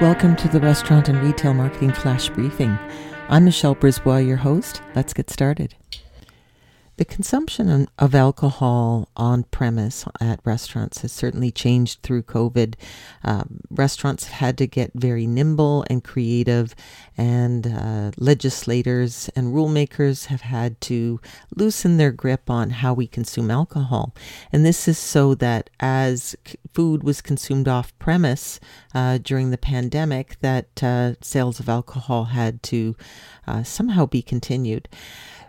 Welcome to the Restaurant and Retail Marketing Flash Briefing. I'm Michelle Brisbois, your host. Let's get started. The consumption of alcohol on premise at restaurants has certainly changed through COVID. Um, restaurants had to get very nimble and creative, and uh, legislators and rulemakers have had to loosen their grip on how we consume alcohol. And this is so that as c- food was consumed off premise uh, during the pandemic, that uh, sales of alcohol had to uh, somehow be continued.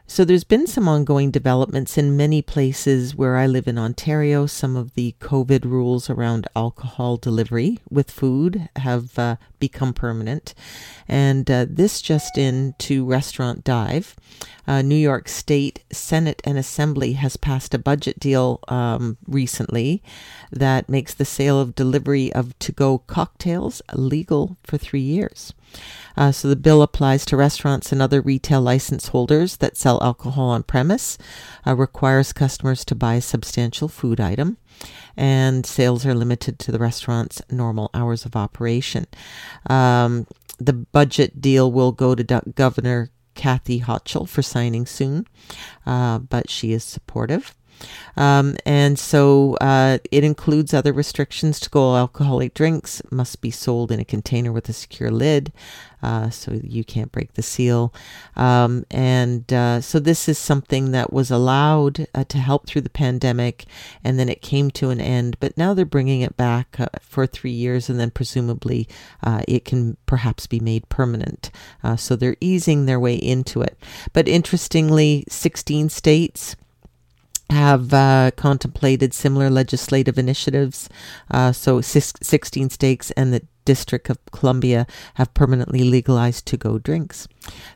So there's been some ongoing developments in many places where I live in Ontario. Some of the COVID rules around alcohol delivery with food have uh, become permanent. And uh, this just in to Restaurant Dive. Uh, New York State Senate and Assembly has passed a budget deal um, recently that makes the sale of delivery of to go cocktails legal for three years. Uh, so the bill applies to restaurants and other retail license holders that sell alcohol on premise, uh, requires customers to buy a substantial food item, and sales are limited to the restaurant's normal hours of operation. Um, the budget deal will go to Governor Kathy Hochul for signing soon, uh, but she is supportive. Um, and so uh, it includes other restrictions to go alcoholic drinks must be sold in a container with a secure lid, uh, so you can't break the seal. Um, and uh, so this is something that was allowed uh, to help through the pandemic, and then it came to an end. But now they're bringing it back uh, for three years, and then presumably uh, it can perhaps be made permanent. so they're easing their way into it. But interestingly, 16 states have uh, contemplated similar legislative initiatives. Uh, so, 16 states and the District of Columbia have permanently legalized to go drinks.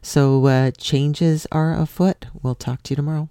So, uh, changes are afoot. We'll talk to you tomorrow.